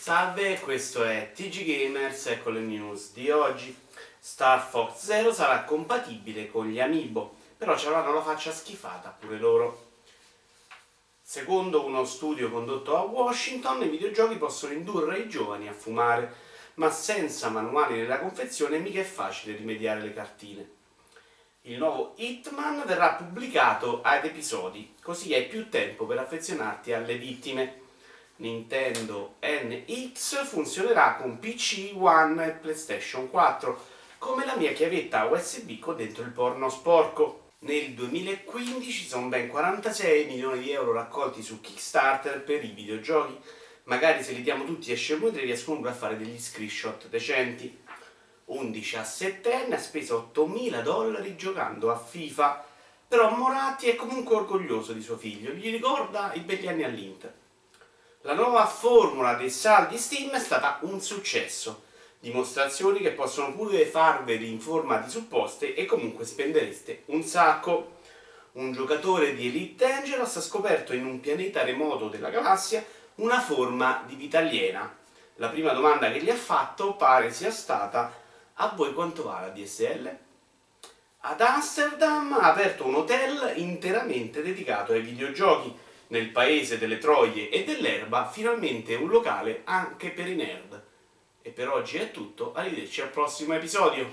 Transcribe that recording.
Salve, questo è TG Gamers e con le news di oggi. Star Fox Zero sarà compatibile con gli Amiibo, però ci avranno la faccia schifata pure loro. Secondo uno studio condotto a Washington, i videogiochi possono indurre i giovani a fumare, ma senza manuali nella confezione mica è facile rimediare le cartine. Il nuovo Hitman verrà pubblicato ad episodi, così hai più tempo per affezionarti alle vittime. Nintendo NX funzionerà con PC, One e PlayStation 4, come la mia chiavetta USB con dentro il porno sporco. Nel 2015 sono ben 46 milioni di euro raccolti su Kickstarter per i videogiochi. Magari se li diamo tutti a 3 riescono a fare degli screenshot decenti. Un 17enne ha speso 8.000 dollari giocando a FIFA, però Moratti è comunque orgoglioso di suo figlio, gli ricorda i begli anni all'Inter. La nuova formula dei saldi Steam è stata un successo, dimostrazioni che possono pure farveli in forma di supposte e comunque spendereste un sacco. Un giocatore di Elite Dangerous ha scoperto in un pianeta remoto della galassia una forma di vita aliena. La prima domanda che gli ha fatto pare sia stata a voi quanto va la DSL? Ad Amsterdam ha aperto un hotel interamente dedicato ai videogiochi. Nel paese delle troie e dell'erba, finalmente un locale anche per i nerd. E per oggi è tutto, arrivederci al prossimo episodio.